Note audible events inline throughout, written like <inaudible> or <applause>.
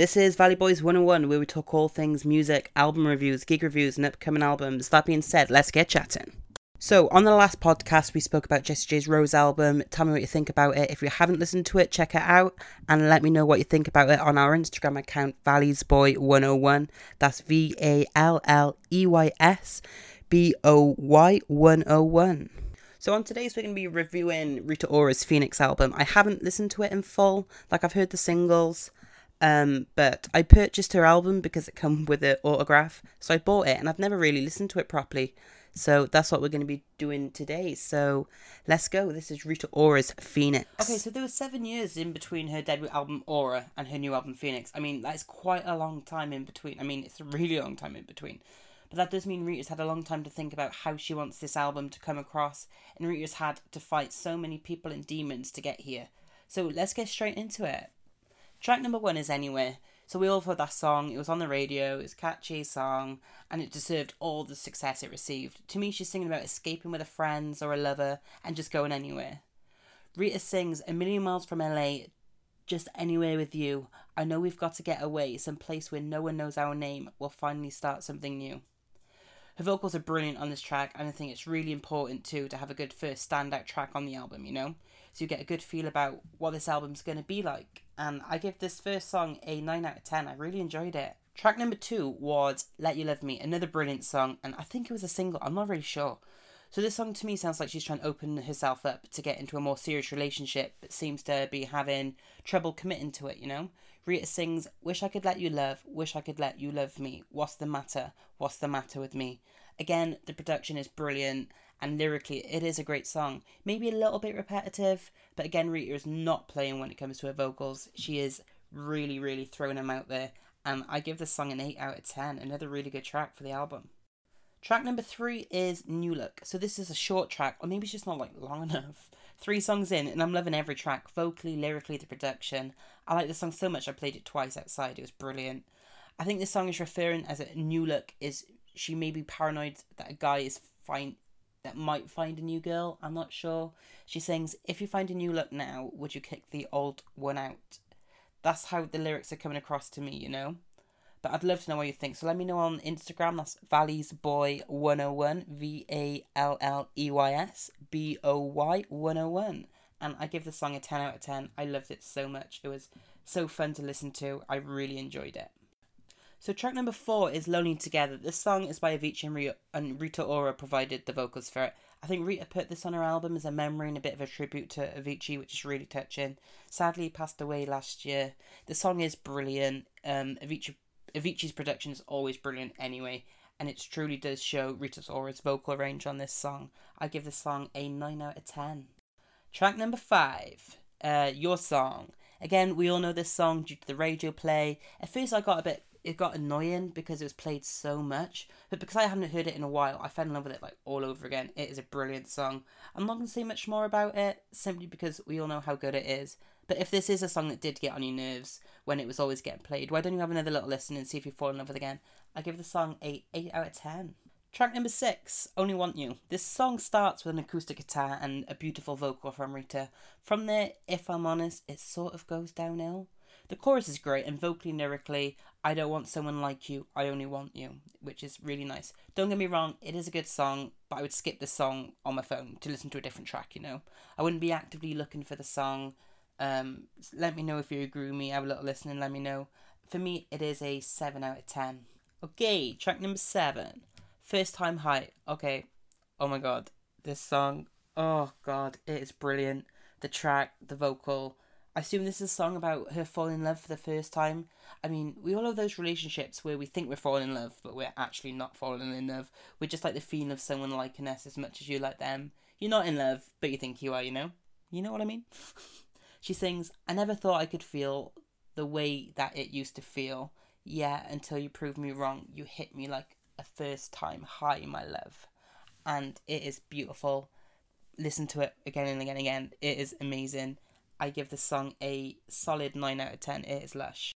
this is Valley Boys 101, where we talk all things music, album reviews, gig reviews, and upcoming albums. That being said, let's get chatting. So, on the last podcast, we spoke about Jessie J's Rose album. Tell me what you think about it. If you haven't listened to it, check it out and let me know what you think about it on our Instagram account, Valley's ValleysBoy101. That's V A L L E Y S B O Y 101. So on today's we're going to be reviewing Rita Ora's Phoenix album. I haven't listened to it in full, like I've heard the singles, um, but I purchased her album because it come <laughs> with an autograph, so I bought it and I've never really listened to it properly. So that's what we're going to be doing today. So let's go. This is Rita Ora's Phoenix. Okay, so there were seven years in between her debut album Ora and her new album Phoenix. I mean, that's quite a long time in between. I mean, it's a really long time in between. But that does mean Rita's had a long time to think about how she wants this album to come across, and Rita's had to fight so many people and demons to get here. So let's get straight into it. Track number one is Anywhere. So we all heard that song. It was on the radio. It's a catchy song, and it deserved all the success it received. To me, she's singing about escaping with her friends or a lover and just going anywhere. Rita sings a million miles from LA, just anywhere with you. I know we've got to get away, some place where no one knows our name. We'll finally start something new. Her vocals are brilliant on this track, and I think it's really important too to have a good first standout track on the album, you know? So you get a good feel about what this album's going to be like. And I give this first song a 9 out of 10. I really enjoyed it. Track number two was Let You Love Me, another brilliant song, and I think it was a single, I'm not really sure. So this song to me sounds like she's trying to open herself up to get into a more serious relationship, but seems to be having trouble committing to it, you know? Rita sings, Wish I could let you love, wish I could let you love me. What's the matter? What's the matter with me? Again, the production is brilliant and lyrically it is a great song. Maybe a little bit repetitive, but again, Rita is not playing when it comes to her vocals. She is really, really throwing them out there. And I give this song an 8 out of 10. Another really good track for the album. Track number three is New Look. So this is a short track, or maybe it's just not like long <laughs> enough. Three songs in, and I'm loving every track, vocally, lyrically, the production. I like the song so much I played it twice outside. It was brilliant. I think this song is referring as a new look is she may be paranoid that a guy is find that might find a new girl. I'm not sure. She sings, "If you find a new look now, would you kick the old one out?" That's how the lyrics are coming across to me, you know. But I'd love to know what you think. So let me know on Instagram. That's Valleys Boy 101. V A L L E Y S B O Y 101. And I give the song a 10 out of 10. I loved it so much. It was so fun to listen to. I really enjoyed it. So track number four is Lonely Together. This song is by Avicii and Rita, and Rita Ora provided the vocals for it. I think Rita put this on her album as a memory and a bit of a tribute to Avicii, which is really touching. Sadly, he passed away last year. The song is brilliant. Um, Avicii Avicii's production is always brilliant anyway, and it truly does show Rita Ora's vocal range on this song. I give this song a 9 out of 10. Track number 5, uh, Your Song. Again, we all know this song due to the radio play. At first, I got a bit it got annoying because it was played so much. But because I hadn't heard it in a while, I fell in love with it like all over again. It is a brilliant song. I'm not gonna say much more about it simply because we all know how good it is. But if this is a song that did get on your nerves when it was always getting played, why don't you have another little listen and see if you fall in love with it again? I give the song a 8 out of 10. Track number 6, Only Want You. This song starts with an acoustic guitar and a beautiful vocal from Rita. From there, if I'm honest, it sort of goes downhill. The chorus is great, and vocally lyrically, I don't want someone like you, I only want you, which is really nice. Don't get me wrong, it is a good song, but I would skip this song on my phone to listen to a different track, you know? I wouldn't be actively looking for the song um, let me know if you agree with me. Have a little listen and let me know. For me, it is a 7 out of 10. Okay, track number 7. First Time High. Okay, oh my god. This song, oh god, it is brilliant. The track, the vocal. I assume this is a song about her falling in love for the first time. I mean, we all have those relationships where we think we're falling in love, but we're actually not falling in love. We're just like the feeling of someone liking us as much as you like them. You're not in love, but you think you are, you know? You know what I mean? <laughs> She sings, I never thought I could feel the way that it used to feel. Yeah, until you proved me wrong. You hit me like a first time high, my love. And it is beautiful. Listen to it again and again and again. It is amazing. I give the song a solid 9 out of 10. It is lush.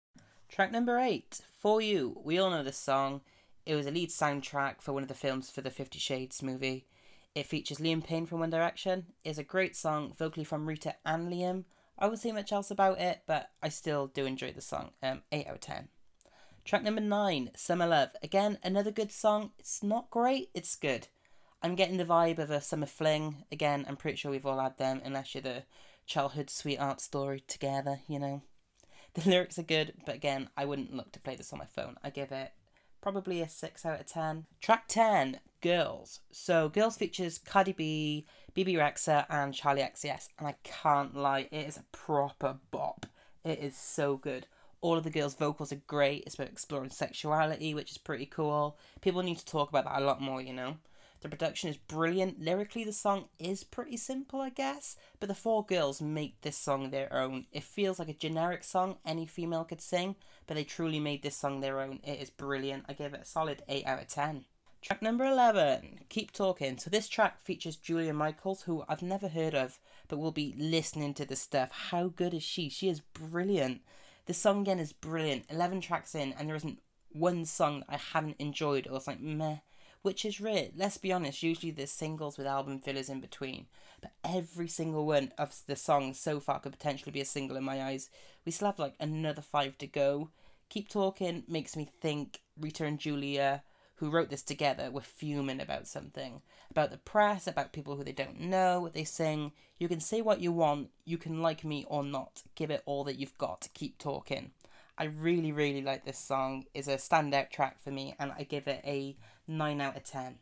Track number 8, For You. We all know this song. It was a lead soundtrack for one of the films for the Fifty Shades movie. It features Liam Payne from One Direction. It's a great song, vocally from Rita and Liam. I won't say much else about it, but I still do enjoy the song. Um, 8 out of 10. Track number 9, Summer Love. Again, another good song. It's not great, it's good. I'm getting the vibe of a summer fling. Again, I'm pretty sure we've all had them, unless you're the childhood sweetheart story together, you know. <laughs> The lyrics are good, but again, I wouldn't look to play this on my phone. I give it probably a 6 out of 10. Track 10, Girls. So, Girls features Cardi B, Bebe Rexha, and Charli XCX, and I can't lie, it is a proper bop. It is so good. All of the girls' vocals are great. It's about exploring sexuality, which is pretty cool. People need to talk about that a lot more, you know. The production is brilliant. Lyrically, the song is pretty simple, I guess, but the four girls make this song their own. It feels like a generic song any female could sing, but they truly made this song their own. It is brilliant. I give it a solid 8 out of 10. Track number 11, Keep Talking. So, this track features Julia Michaels, who I've never heard of, but will be listening to the stuff. How good is she? She is brilliant. The song again is brilliant. 11 tracks in, and there isn't one song that I haven't enjoyed or was like meh which is rare. Let's be honest, usually there's singles with album fillers in between, but every single one of the songs so far could potentially be a single in my eyes. We still have like another five to go. Keep Talking makes me think Rita and Julia, who wrote this together, were fuming about something. About the press, about people who they don't know, they sing. You can say what you want, you can like me or not. Give it all that you've got. Keep talking. I really, really like this song. It's a standout track for me, and I give it a 9 out of 10.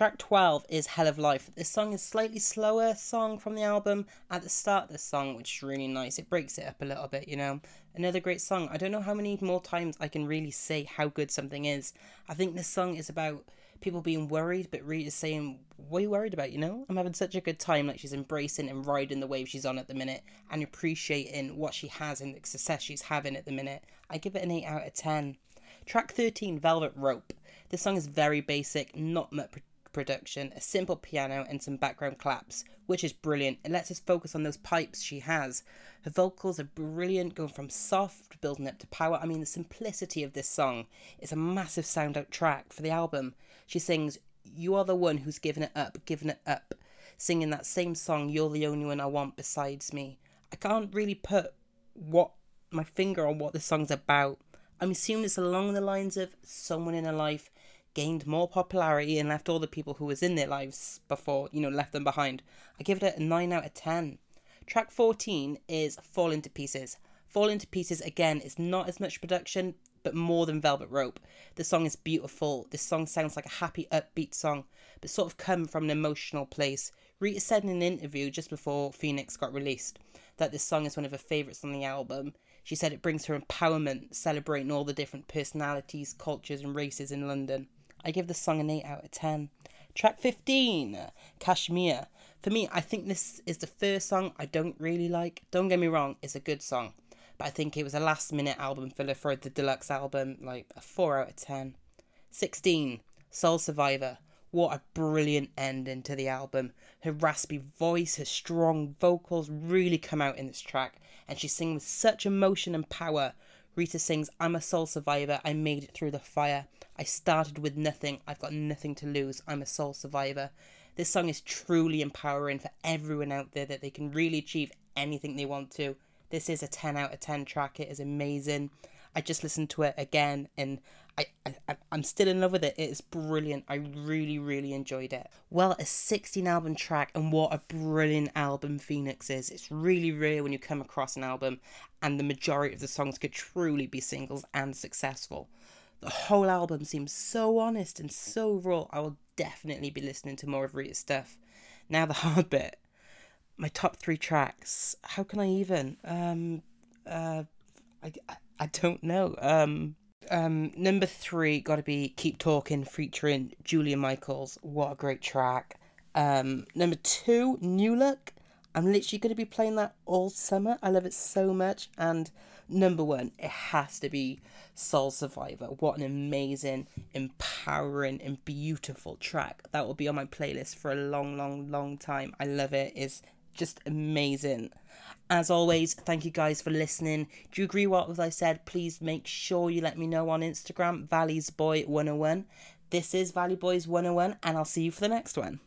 Track 12 is Hell of Life. This song is slightly slower song from the album at the start of the song, which is really nice. It breaks it up a little bit, you know. Another great song. I don't know how many more times I can really say how good something is. I think this song is about people being worried, but Rita's saying, What are you worried about? You know, I'm having such a good time. Like she's embracing and riding the wave she's on at the minute and appreciating what she has and the success she's having at the minute. I give it an 8 out of 10. Track 13, Velvet Rope. This song is very basic, not much production, a simple piano, and some background claps, which is brilliant. It lets us focus on those pipes she has. Her vocals are brilliant, going from soft, building up to power. I mean, the simplicity of this song is a massive sound out track for the album. She sings, You are the one who's given it up, given it up, singing that same song, You're the only one I want besides me. I can't really put what my finger on what the song's about. I'm assuming it's along the lines of someone in her life gained more popularity and left all the people who was in their lives before, you know, left them behind. I give it a 9 out of 10. Track 14 is Falling to Pieces. Falling to Pieces, again, is not as much production, but more than Velvet Rope. The song is beautiful. This song sounds like a happy, upbeat song, but sort of come from an emotional place. Rita said in an interview just before Phoenix got released that this song is one of her favourites on the album. She said it brings her empowerment, celebrating all the different personalities, cultures, and races in London. I give the song an 8 out of 10. Track 15, Cashmere. For me, I think this is the first song I don't really like. Don't get me wrong, it's a good song but I think it was a last minute album filler for the deluxe album, like a 4 out of 10. 16. Soul Survivor. What a brilliant ending to the album. Her raspy voice, her strong vocals really come out in this track, and she sings with such emotion and power. Rita sings, I'm a soul survivor, I made it through the fire. I started with nothing, I've got nothing to lose, I'm a soul survivor. This song is truly empowering for everyone out there that they can really achieve anything they want to. This is a 10 out of 10 track. It is amazing. I just listened to it again and I, I, I'm still in love with it. It is brilliant. I really, really enjoyed it. Well, a 16 album track, and what a brilliant album Phoenix is. It's really rare when you come across an album and the majority of the songs could truly be singles and successful. The whole album seems so honest and so raw. I will definitely be listening to more of Rita's stuff. Now, the hard bit my top three tracks. How can I even? Um, uh, I, I don't know. Um, um, number three got to be "Keep Talking" featuring Julia Michaels. What a great track. Um, number two, "New Look." I'm literally going to be playing that all summer. I love it so much. And number one, it has to be Soul Survivor. What an amazing, empowering, and beautiful track. That will be on my playlist for a long, long, long time. I love it. It's just amazing. As always, thank you guys for listening. Do you agree with what I said? Please make sure you let me know on Instagram, Valley's Boy 101. This is Valley Boys 101, and I'll see you for the next one.